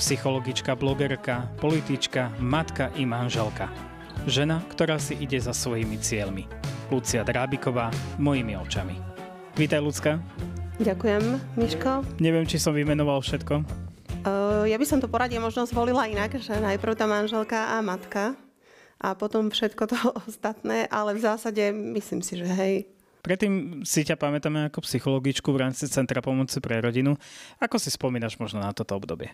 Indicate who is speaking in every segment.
Speaker 1: psychologička, blogerka, politička, matka i manželka. Žena, ktorá si ide za svojimi cieľmi. Lucia Drábiková, mojimi očami. Vítaj, Lucka.
Speaker 2: Ďakujem, Miško.
Speaker 1: Neviem, či som vymenoval všetko.
Speaker 2: Uh, ja by som to poradie možno zvolila inak, že najprv tá manželka a matka a potom všetko to ostatné, ale v zásade myslím si, že hej,
Speaker 1: Predtým si ťa pamätáme ako psychologičku v rámci Centra pomoci pre rodinu. Ako si spomínaš možno na toto obdobie?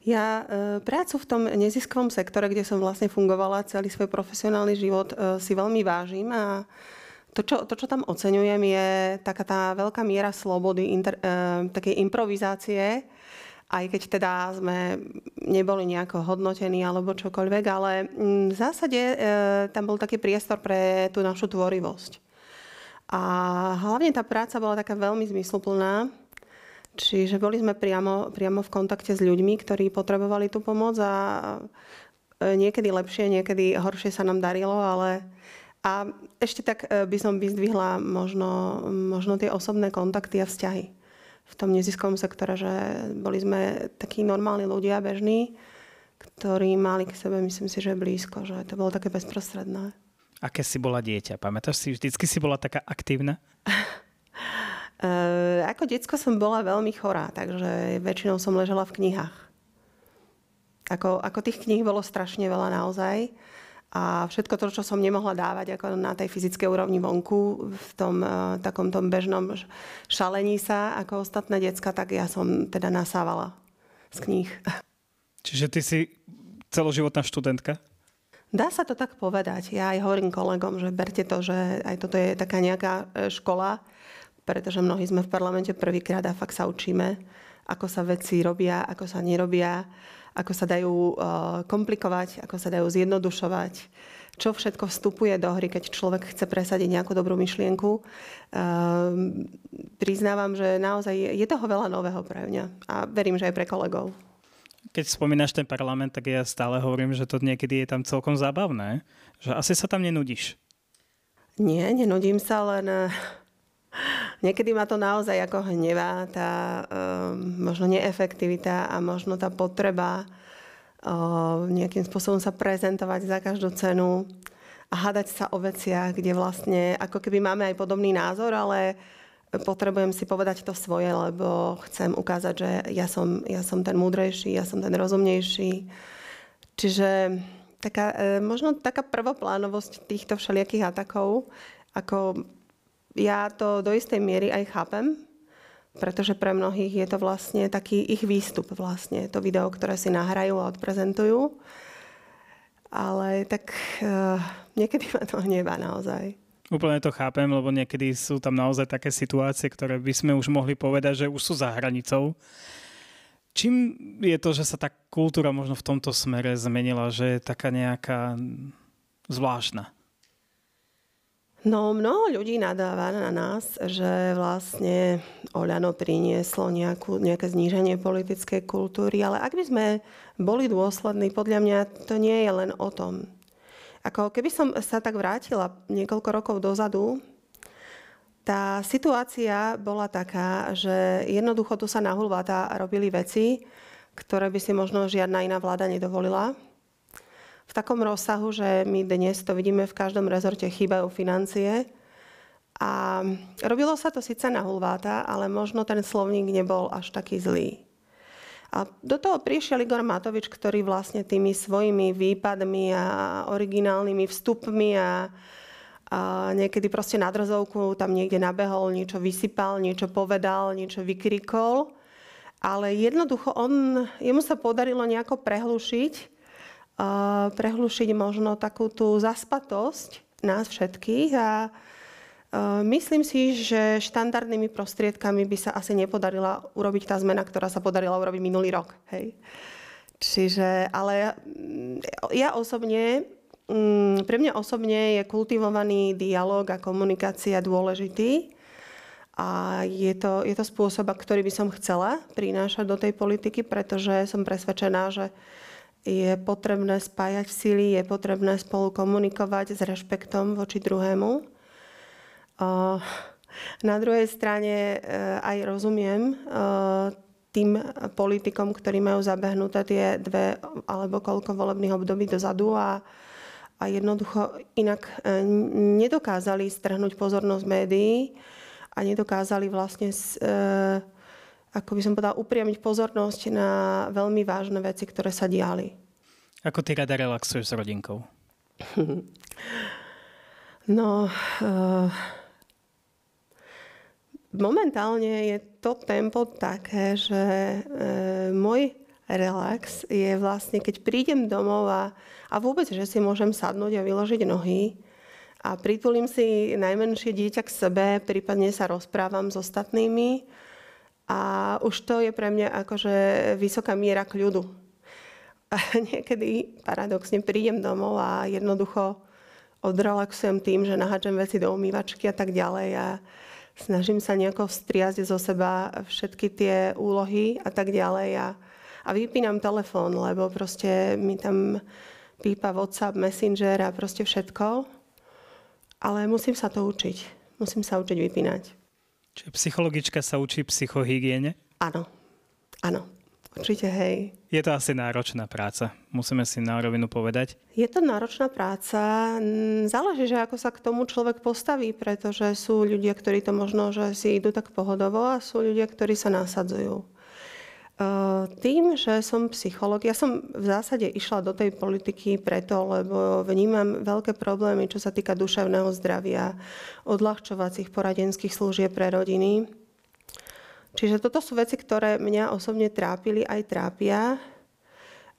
Speaker 2: Ja e, prácu v tom neziskovom sektore, kde som vlastne fungovala celý svoj profesionálny život, e, si veľmi vážim a to čo, to, čo tam oceňujem, je taká tá veľká miera slobody, inter, e, takej improvizácie, aj keď teda sme neboli nejako hodnotení alebo čokoľvek, ale v zásade e, tam bol taký priestor pre tú našu tvorivosť. A hlavne tá práca bola taká veľmi zmysluplná, čiže boli sme priamo, priamo v kontakte s ľuďmi, ktorí potrebovali tú pomoc a e, niekedy lepšie, niekedy horšie sa nám darilo, ale a ešte tak e, by som vyzdvihla možno, možno tie osobné kontakty a vzťahy v tom neziskovom sektore, že boli sme takí normálni ľudia, bežní, ktorí mali k sebe, myslím si, že blízko, že to bolo také bezprostredné.
Speaker 1: Aké si bola dieťa? Pamätáš si, vždycky si bola taká aktívna?
Speaker 2: Uh, ako detsko som bola veľmi chorá, takže väčšinou som ležela v knihách. Ako, ako tých kníh bolo strašne veľa naozaj. A všetko to, čo som nemohla dávať ako na tej fyzickej úrovni vonku, v tom uh, takom tom bežnom šalení sa ako ostatné decka, tak ja som teda nasávala z kníh.
Speaker 1: Čiže ty si celoživotná študentka?
Speaker 2: Dá sa to tak povedať. Ja aj hovorím kolegom, že berte to, že aj toto je taká nejaká e, škola, pretože mnohí sme v parlamente prvýkrát a fakt sa učíme, ako sa veci robia, ako sa nerobia, ako sa dajú e, komplikovať, ako sa dajú zjednodušovať, čo všetko vstupuje do hry, keď človek chce presadiť nejakú dobrú myšlienku. E, priznávam, že naozaj je toho veľa nového pre mňa a verím, že aj pre kolegov
Speaker 1: keď spomínaš ten parlament, tak ja stále hovorím, že to niekedy je tam celkom zábavné. Že asi sa tam nenudíš.
Speaker 2: Nie, nenudím sa, len eh, niekedy ma to naozaj ako hnevá, tá um, možno neefektivita a možno tá potreba um, nejakým spôsobom sa prezentovať za každú cenu a hádať sa o veciach, kde vlastne ako keby máme aj podobný názor, ale potrebujem si povedať to svoje, lebo chcem ukázať, že ja som, ja som ten múdrejší, ja som ten rozumnejší. Čiže taká, e, možno taká prvoplánovosť týchto všelijakých atakov, ako ja to do istej miery aj chápem, pretože pre mnohých je to vlastne taký ich výstup vlastne, to video, ktoré si nahrajú a odprezentujú. Ale tak uh, niekedy ma to hnevá naozaj.
Speaker 1: Úplne to chápem, lebo niekedy sú tam naozaj také situácie, ktoré by sme už mohli povedať, že už sú za hranicou. Čím je to, že sa tá kultúra možno v tomto smere zmenila, že je taká nejaká zvláštna?
Speaker 2: No, mnoho ľudí nadáva na nás, že vlastne Oľano prinieslo nejakú, nejaké zníženie politickej kultúry, ale ak by sme boli dôslední, podľa mňa to nie je len o tom. Ako keby som sa tak vrátila niekoľko rokov dozadu, tá situácia bola taká, že jednoducho tu sa na hulváta robili veci, ktoré by si možno žiadna iná vláda nedovolila. V takom rozsahu, že my dnes to vidíme v každom rezorte, chýbajú financie. A robilo sa to síce na hulváta, ale možno ten slovník nebol až taký zlý. A do toho prišiel Igor Matovič, ktorý vlastne tými svojimi výpadmi a originálnymi vstupmi a, a niekedy proste na drzovku tam niekde nabehol, niečo vysypal, niečo povedal, niečo vykrikol. Ale jednoducho on, jemu sa podarilo nejako prehlušiť, uh, prehlušiť možno takú tú zaspatosť nás všetkých a myslím si, že štandardnými prostriedkami by sa asi nepodarila urobiť tá zmena, ktorá sa podarila urobiť minulý rok. Hej. Čiže, ale mm, ja osobne, mm, pre mňa osobne je kultivovaný dialog a komunikácia dôležitý. A je to, je to spôsob, ktorý by som chcela prinášať do tej politiky, pretože som presvedčená, že je potrebné spájať síly, je potrebné spolu komunikovať s rešpektom voči druhému na druhej strane e, aj rozumiem e, tým politikom, ktorí majú zabehnuté tie dve alebo koľko volebných období dozadu a, a jednoducho inak nedokázali strhnúť pozornosť médií a nedokázali vlastne, ako by som povedala, upriamiť pozornosť na veľmi vážne veci, ktoré sa diali.
Speaker 1: Ako ty rada relaxuješ s rodinkou?
Speaker 2: no, uh, momentálne je to tempo také, že uh, môj relax je vlastne, keď prídem domov a, a vôbec, že si môžem sadnúť a vyložiť nohy a pritulím si najmenšie dieťa k sebe, prípadne sa rozprávam s ostatnými a už to je pre mňa akože vysoká miera kľudu. A niekedy paradoxne prídem domov a jednoducho odrelaxujem tým, že naháčem veci do umývačky a tak ďalej a snažím sa nejako vstriať zo seba všetky tie úlohy a tak ďalej a, a vypínam telefón, lebo proste mi tam pípa WhatsApp, Messenger a proste všetko. Ale musím sa to učiť. Musím sa učiť vypínať.
Speaker 1: Čiže psychologička sa učí psychohygiene?
Speaker 2: Áno. Áno. Určite, hej.
Speaker 1: Je to asi náročná práca, musíme si na rovinu povedať.
Speaker 2: Je to náročná práca, záleží, že ako sa k tomu človek postaví, pretože sú ľudia, ktorí to možno, že si idú tak pohodovo a sú ľudia, ktorí sa nasadzujú. Tým, že som psycholog, ja som v zásade išla do tej politiky preto, lebo vnímam veľké problémy, čo sa týka duševného zdravia, odľahčovacích poradenských služieb pre rodiny Čiže toto sú veci, ktoré mňa osobne trápili aj trápia.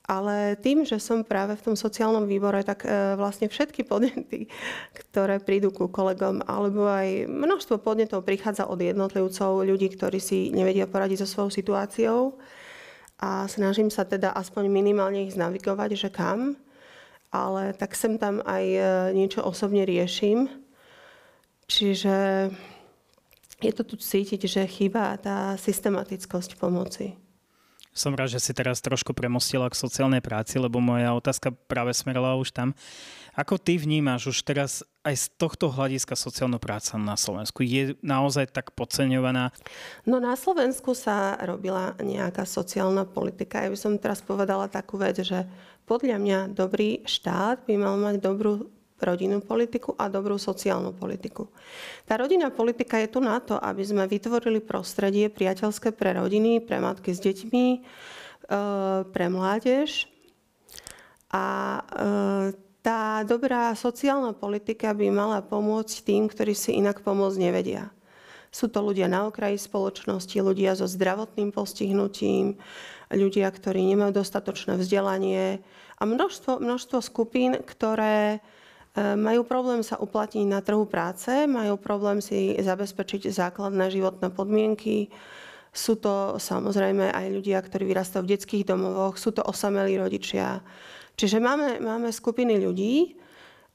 Speaker 2: Ale tým, že som práve v tom sociálnom výbore, tak e, vlastne všetky podnety, ktoré prídu ku kolegom, alebo aj množstvo podnetov prichádza od jednotlivcov, ľudí, ktorí si nevedia poradiť so svojou situáciou. A snažím sa teda aspoň minimálne ich znavigovať, že kam. Ale tak sem tam aj e, niečo osobne riešim. Čiže je to tu cítiť, že chýba tá systematickosť pomoci.
Speaker 1: Som rád, že si teraz trošku premostila k sociálnej práci, lebo moja otázka práve smerovala už tam. Ako ty vnímaš už teraz aj z tohto hľadiska sociálna práca na Slovensku? Je naozaj tak podceňovaná?
Speaker 2: No na Slovensku sa robila nejaká sociálna politika. Ja by som teraz povedala takú vec, že podľa mňa dobrý štát by mal mať dobrú rodinnú politiku a dobrú sociálnu politiku. Tá rodinná politika je tu na to, aby sme vytvorili prostredie priateľské pre rodiny, pre matky s deťmi, e, pre mládež. A e, tá dobrá sociálna politika by mala pomôcť tým, ktorí si inak pomôcť nevedia. Sú to ľudia na okraji spoločnosti, ľudia so zdravotným postihnutím, ľudia, ktorí nemajú dostatočné vzdelanie a množstvo, množstvo skupín, ktoré majú problém sa uplatniť na trhu práce, majú problém si zabezpečiť základné životné podmienky. Sú to samozrejme aj ľudia, ktorí vyrastajú v detských domovoch, sú to osamelí rodičia. Čiže máme, máme skupiny ľudí, e,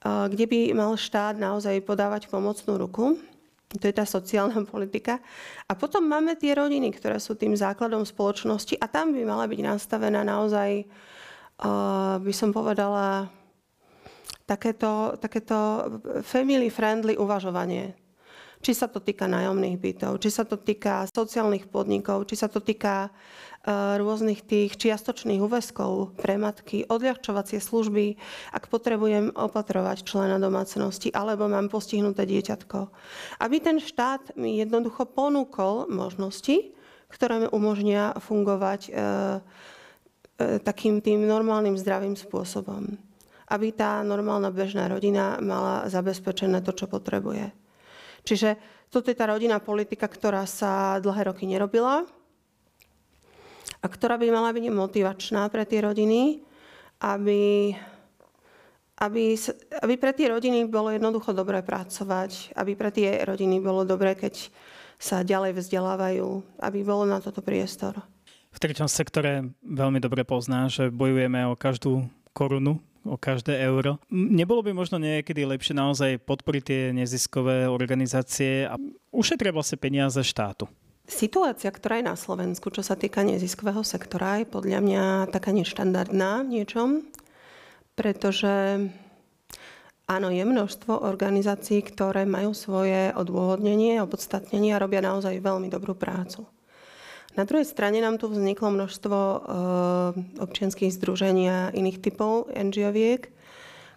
Speaker 2: kde by mal štát naozaj podávať pomocnú ruku. To je tá sociálna politika. A potom máme tie rodiny, ktoré sú tým základom spoločnosti a tam by mala byť nastavená naozaj, e, by som povedala, takéto, takéto family-friendly uvažovanie. Či sa to týka nájomných bytov, či sa to týka sociálnych podnikov, či sa to týka uh, rôznych tých čiastočných úväzkov pre matky, odľahčovacie služby, ak potrebujem opatrovať člena domácnosti alebo mám postihnuté dieťatko. Aby ten štát mi jednoducho ponúkol možnosti, ktoré mi umožnia fungovať uh, uh, takým tým normálnym zdravým spôsobom aby tá normálna bežná rodina mala zabezpečené to, čo potrebuje. Čiže toto je tá rodinná politika, ktorá sa dlhé roky nerobila a ktorá by mala byť motivačná pre tie rodiny, aby, aby, aby pre tie rodiny bolo jednoducho dobré pracovať, aby pre tie rodiny bolo dobré, keď sa ďalej vzdelávajú, aby bolo na toto priestor.
Speaker 1: V treťom sektore veľmi dobre pozná, že bojujeme o každú korunu o každé euro. Nebolo by možno niekedy lepšie naozaj podporiť tie neziskové organizácie a ušetria vlastne peniaze štátu?
Speaker 2: Situácia, ktorá je na Slovensku, čo sa týka neziskového sektora, je podľa mňa taká neštandardná v niečom, pretože áno, je množstvo organizácií, ktoré majú svoje odôvodnenie, opodstatnenie a robia naozaj veľmi dobrú prácu. Na druhej strane nám tu vzniklo množstvo uh, občianských združení a iných typov NGO-viek,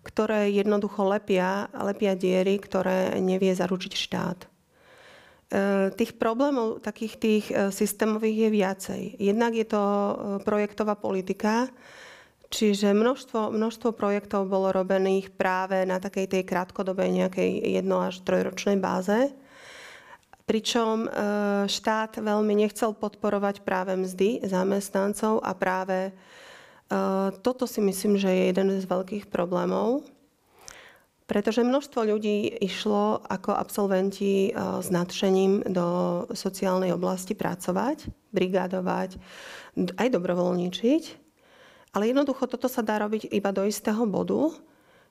Speaker 2: ktoré jednoducho lepia, lepia diery, ktoré nevie zaručiť štát. Uh, tých problémov, takých tých uh, systémových je viacej. Jednak je to projektová politika, čiže množstvo, množstvo projektov bolo robených práve na takej tej krátkodobej nejakej jedno až trojročnej báze Pričom e, štát veľmi nechcel podporovať práve mzdy zamestnancov a práve e, toto si myslím, že je jeden z veľkých problémov, pretože množstvo ľudí išlo ako absolventi e, s nadšením do sociálnej oblasti pracovať, brigádovať, aj dobrovoľničiť. Ale jednoducho toto sa dá robiť iba do istého bodu,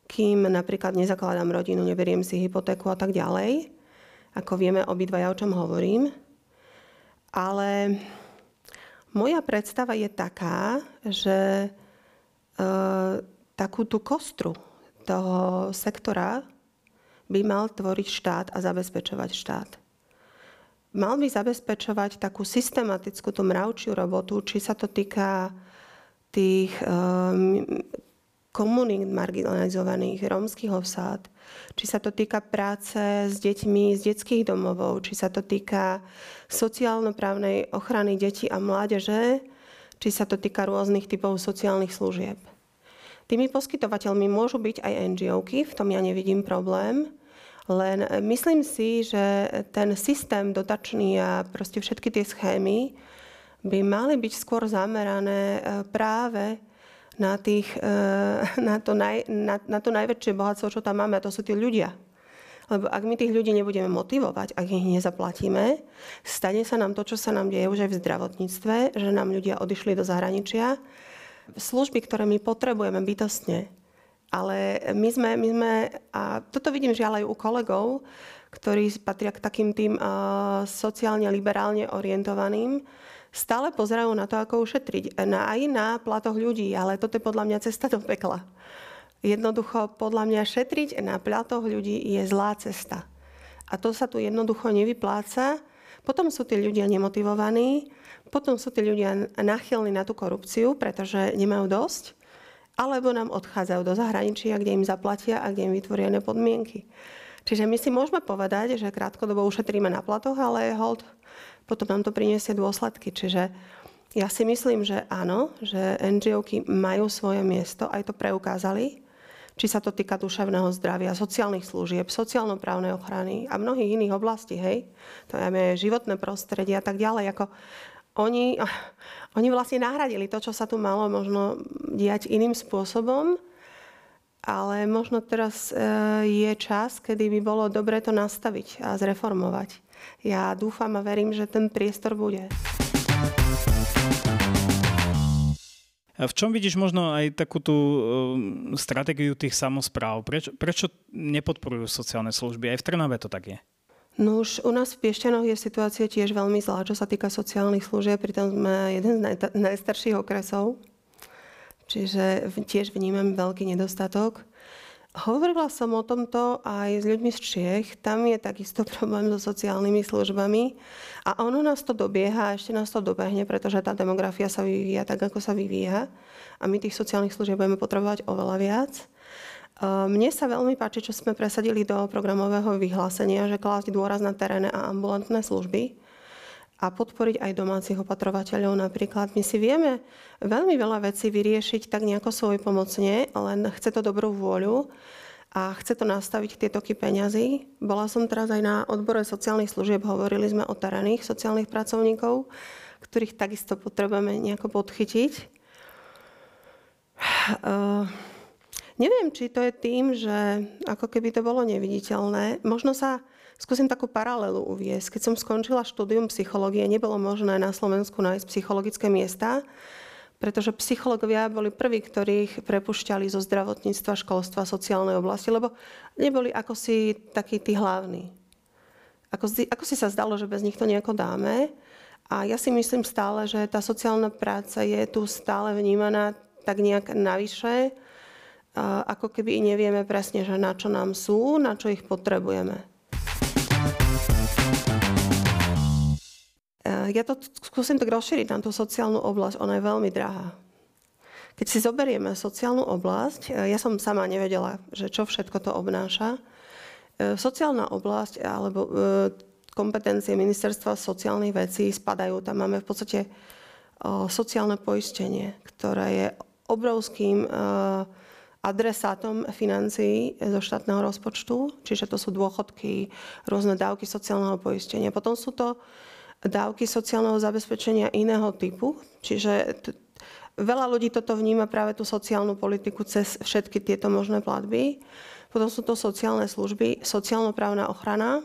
Speaker 2: kým napríklad nezakladám rodinu, neberiem si hypotéku a tak ďalej ako vieme obidvaja, o čom hovorím. Ale moja predstava je taká, že e, takú tú kostru toho sektora by mal tvoriť štát a zabezpečovať štát. Mal by zabezpečovať takú systematickú, tú mravčiu robotu, či sa to týka tých e, komunít marginalizovaných, rómskych osád, či sa to týka práce s deťmi z detských domovov, či sa to týka sociálno-právnej ochrany detí a mládeže, či sa to týka rôznych typov sociálnych služieb. Tými poskytovateľmi môžu byť aj NGOky, v tom ja nevidím problém, len myslím si, že ten systém dotačný a proste všetky tie schémy by mali byť skôr zamerané eh, práve na, tých, eh, na, to, naj, na, na to najväčšie bohatstvo, čo tam máme, a to sú tí ľudia. Lebo ak my tých ľudí nebudeme motivovať, ak ich nezaplatíme, stane sa nám to, čo sa nám deje už aj v zdravotníctve, že nám ľudia odišli do zahraničia. Služby, ktoré my potrebujeme bytostne. Ale my sme, my sme a toto vidím žiaľ aj u kolegov, ktorí patria k takým tým uh, sociálne liberálne orientovaným, stále pozerajú na to, ako ušetriť. Na, aj na platoch ľudí, ale toto je podľa mňa cesta do pekla. Jednoducho, podľa mňa šetriť na platoch ľudí je zlá cesta. A to sa tu jednoducho nevypláca. Potom sú tí ľudia nemotivovaní, potom sú tí ľudia nachylní na tú korupciu, pretože nemajú dosť, alebo nám odchádzajú do zahraničia, kde im zaplatia a kde im vytvoria podmienky. Čiže my si môžeme povedať, že krátkodobo ušetríme na platoch, ale hold, potom nám to priniesie dôsledky. Čiže ja si myslím, že áno, že NGOky majú svoje miesto, aj to preukázali, či sa to týka duševného zdravia, sociálnych služieb, sociálno-právnej ochrany a mnohých iných oblastí, hej, to je životné prostredie a tak ďalej, ako oni, oni vlastne nahradili to, čo sa tu malo možno diať iným spôsobom, ale možno teraz e, je čas, kedy by bolo dobre to nastaviť a zreformovať ja dúfam a verím, že ten priestor bude.
Speaker 1: A v čom vidíš možno aj takú tú um, stratégiu tých samozpráv? Prečo, prečo nepodporujú sociálne služby? Aj v Trnave to tak je.
Speaker 2: No už u nás v Piešťanoch je situácia tiež veľmi zlá, čo sa týka sociálnych služieb, pritom sme jeden z naj, najstarších okresov, čiže tiež vnímam veľký nedostatok. Hovorila som o tomto aj s ľuďmi z Čiech. Tam je takisto problém so sociálnymi službami. A ono nás to dobieha a ešte nás to dobehne, pretože tá demografia sa vyvíja tak, ako sa vyvíja. A my tých sociálnych služieb budeme potrebovať oveľa viac. Mne sa veľmi páči, čo sme presadili do programového vyhlásenia, že klásť dôraz na terénne a ambulantné služby a podporiť aj domácich opatrovateľov napríklad. My si vieme veľmi veľa vecí vyriešiť tak nejako svoj pomocne, len chce to dobrú vôľu a chce to nastaviť tie toky peňazí. Bola som teraz aj na odbore sociálnych služieb, hovorili sme o terénnych sociálnych pracovníkov, ktorých takisto potrebujeme nejako podchytiť. Uh, neviem, či to je tým, že ako keby to bolo neviditeľné. Možno sa Skúsim takú paralelu uviesť. Keď som skončila štúdium psychológie, nebolo možné na Slovensku nájsť psychologické miesta, pretože psychológovia boli prví, ktorých prepušťali zo zdravotníctva, školstva, sociálnej oblasti, lebo neboli ako si takí tí hlavní. Ako, si, ako si sa zdalo, že bez nich to nejako dáme. A ja si myslím stále, že tá sociálna práca je tu stále vnímaná tak nejak navyše, ako keby nevieme presne, že na čo nám sú, na čo ich potrebujeme. Ja to skúsim tak rozšíriť na tú sociálnu oblasť. Ona je veľmi drahá. Keď si zoberieme sociálnu oblasť, ja som sama nevedela, že čo všetko to obnáša. Sociálna oblasť alebo kompetencie ministerstva sociálnych vecí spadajú. Tam máme v podstate sociálne poistenie, ktoré je obrovským adresátom financií zo štátneho rozpočtu, čiže to sú dôchodky, rôzne dávky sociálneho poistenia. Potom sú to dávky sociálneho zabezpečenia iného typu, čiže veľa ľudí toto vníma práve tú sociálnu politiku cez všetky tieto možné platby. Potom sú to sociálne služby, sociálno-právna ochrana,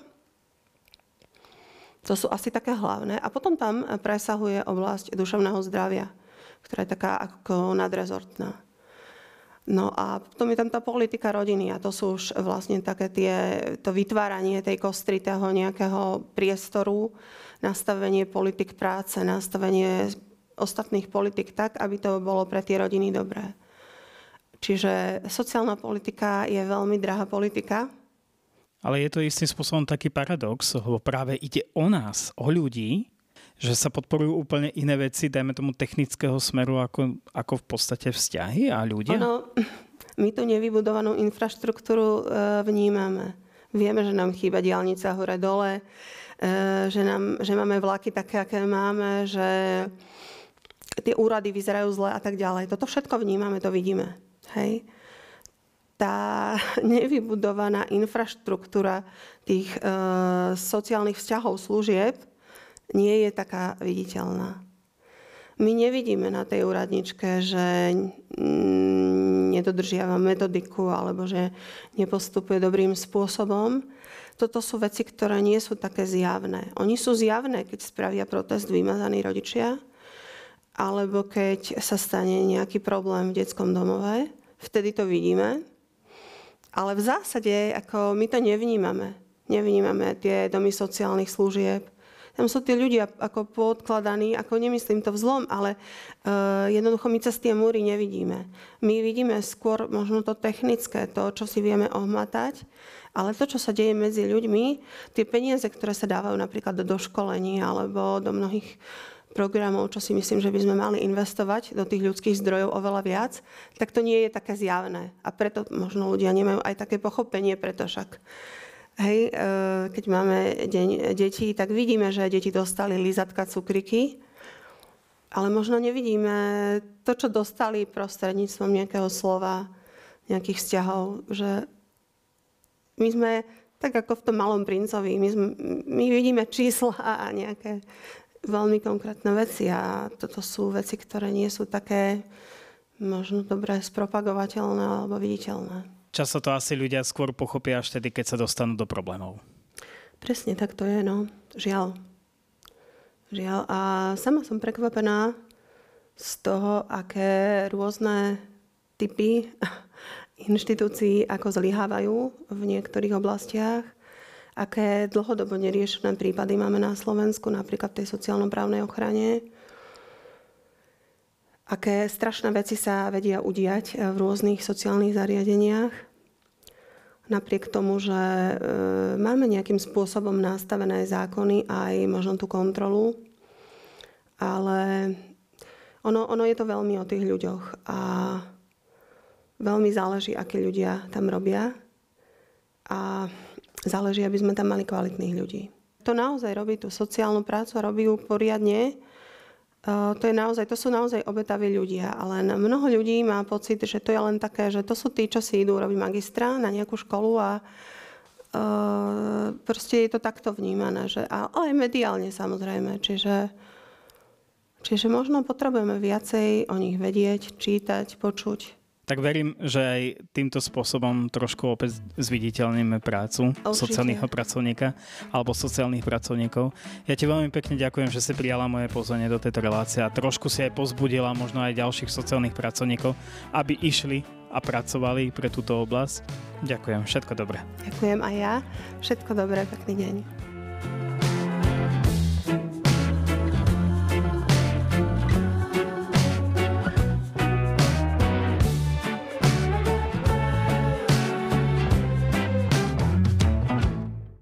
Speaker 2: to sú asi také hlavné. A potom tam presahuje oblasť duševného zdravia, ktorá je taká ako nadrezortná. No a potom je tam tá politika rodiny a to sú už vlastne také tie, to vytváranie tej kostritého nejakého priestoru, nastavenie politik práce, nastavenie ostatných politik tak, aby to bolo pre tie rodiny dobré. Čiže sociálna politika je veľmi drahá politika.
Speaker 1: Ale je to istým spôsobom taký paradox, lebo práve ide o nás, o ľudí, že sa podporujú úplne iné veci, dajme tomu technického smeru, ako, ako v podstate vzťahy a ľudia?
Speaker 2: Ono, my tú nevybudovanú infraštruktúru e, vnímame. Vieme, že nám chýba diálnica hore-dole, e, že, nám, že máme vlaky také, aké máme, že tie úrady vyzerajú zle a tak ďalej. Toto všetko vnímame, to vidíme. Hej? Tá nevybudovaná infraštruktúra tých e, sociálnych vzťahov, služieb, nie je taká viditeľná. My nevidíme na tej úradničke, že nedodržiava metodiku alebo že nepostupuje dobrým spôsobom. Toto sú veci, ktoré nie sú také zjavné. Oni sú zjavné, keď spravia protest vymazaní rodičia, alebo keď sa stane nejaký problém v detskom domove. Vtedy to vidíme. Ale v zásade ako my to nevnímame. Nevnímame tie domy sociálnych služieb, tam sú tí ľudia ako podkladaní, ako nemyslím to vzlom, ale uh, jednoducho my cez tie múry nevidíme. My vidíme skôr možno to technické, to, čo si vieme ohmatať, ale to, čo sa deje medzi ľuďmi, tie peniaze, ktoré sa dávajú napríklad do školení alebo do mnohých programov, čo si myslím, že by sme mali investovať do tých ľudských zdrojov oveľa viac, tak to nie je také zjavné. A preto možno ľudia nemajú aj také pochopenie, preto však Hej, e, keď máme deň detí, tak vidíme, že deti dostali lizatka, cukriky, ale možno nevidíme to, čo dostali prostredníctvom nejakého slova, nejakých vzťahov, že my sme tak ako v tom malom princovi, my, sme, my vidíme čísla a nejaké veľmi konkrétne veci a toto sú veci, ktoré nie sú také možno dobre spropagovateľné alebo viditeľné.
Speaker 1: Často to asi ľudia skôr pochopia až tedy, keď sa dostanú do problémov.
Speaker 2: Presne tak to je, no. Žiaľ. Žiaľ. A sama som prekvapená z toho, aké rôzne typy inštitúcií ako zlyhávajú v niektorých oblastiach, aké dlhodobo neriešené prípady máme na Slovensku, napríklad v tej sociálno-právnej ochrane, aké strašné veci sa vedia udiať v rôznych sociálnych zariadeniach. Napriek tomu, že e, máme nejakým spôsobom nastavené zákony aj možno tú kontrolu, ale ono, ono je to veľmi o tých ľuďoch a veľmi záleží, aké ľudia tam robia a záleží, aby sme tam mali kvalitných ľudí. To naozaj robí tú sociálnu prácu a robí ju poriadne, to, je naozaj, to sú naozaj obetaví ľudia, ale mnoho ľudí má pocit, že to je len také, že to sú tí, čo si idú robiť magistra na nejakú školu a uh, proste je to takto vnímané, že, ale aj mediálne samozrejme, čiže, čiže možno potrebujeme viacej o nich vedieť, čítať, počuť
Speaker 1: tak verím, že aj týmto spôsobom trošku opäť zviditeľníme prácu Určite. sociálneho pracovníka alebo sociálnych pracovníkov. Ja ti veľmi pekne ďakujem, že si prijala moje pozvanie do tejto relácie a trošku si aj pozbudila možno aj ďalších sociálnych pracovníkov, aby išli a pracovali pre túto oblasť. Ďakujem, všetko dobré.
Speaker 2: Ďakujem aj ja. Všetko dobré, pekný deň.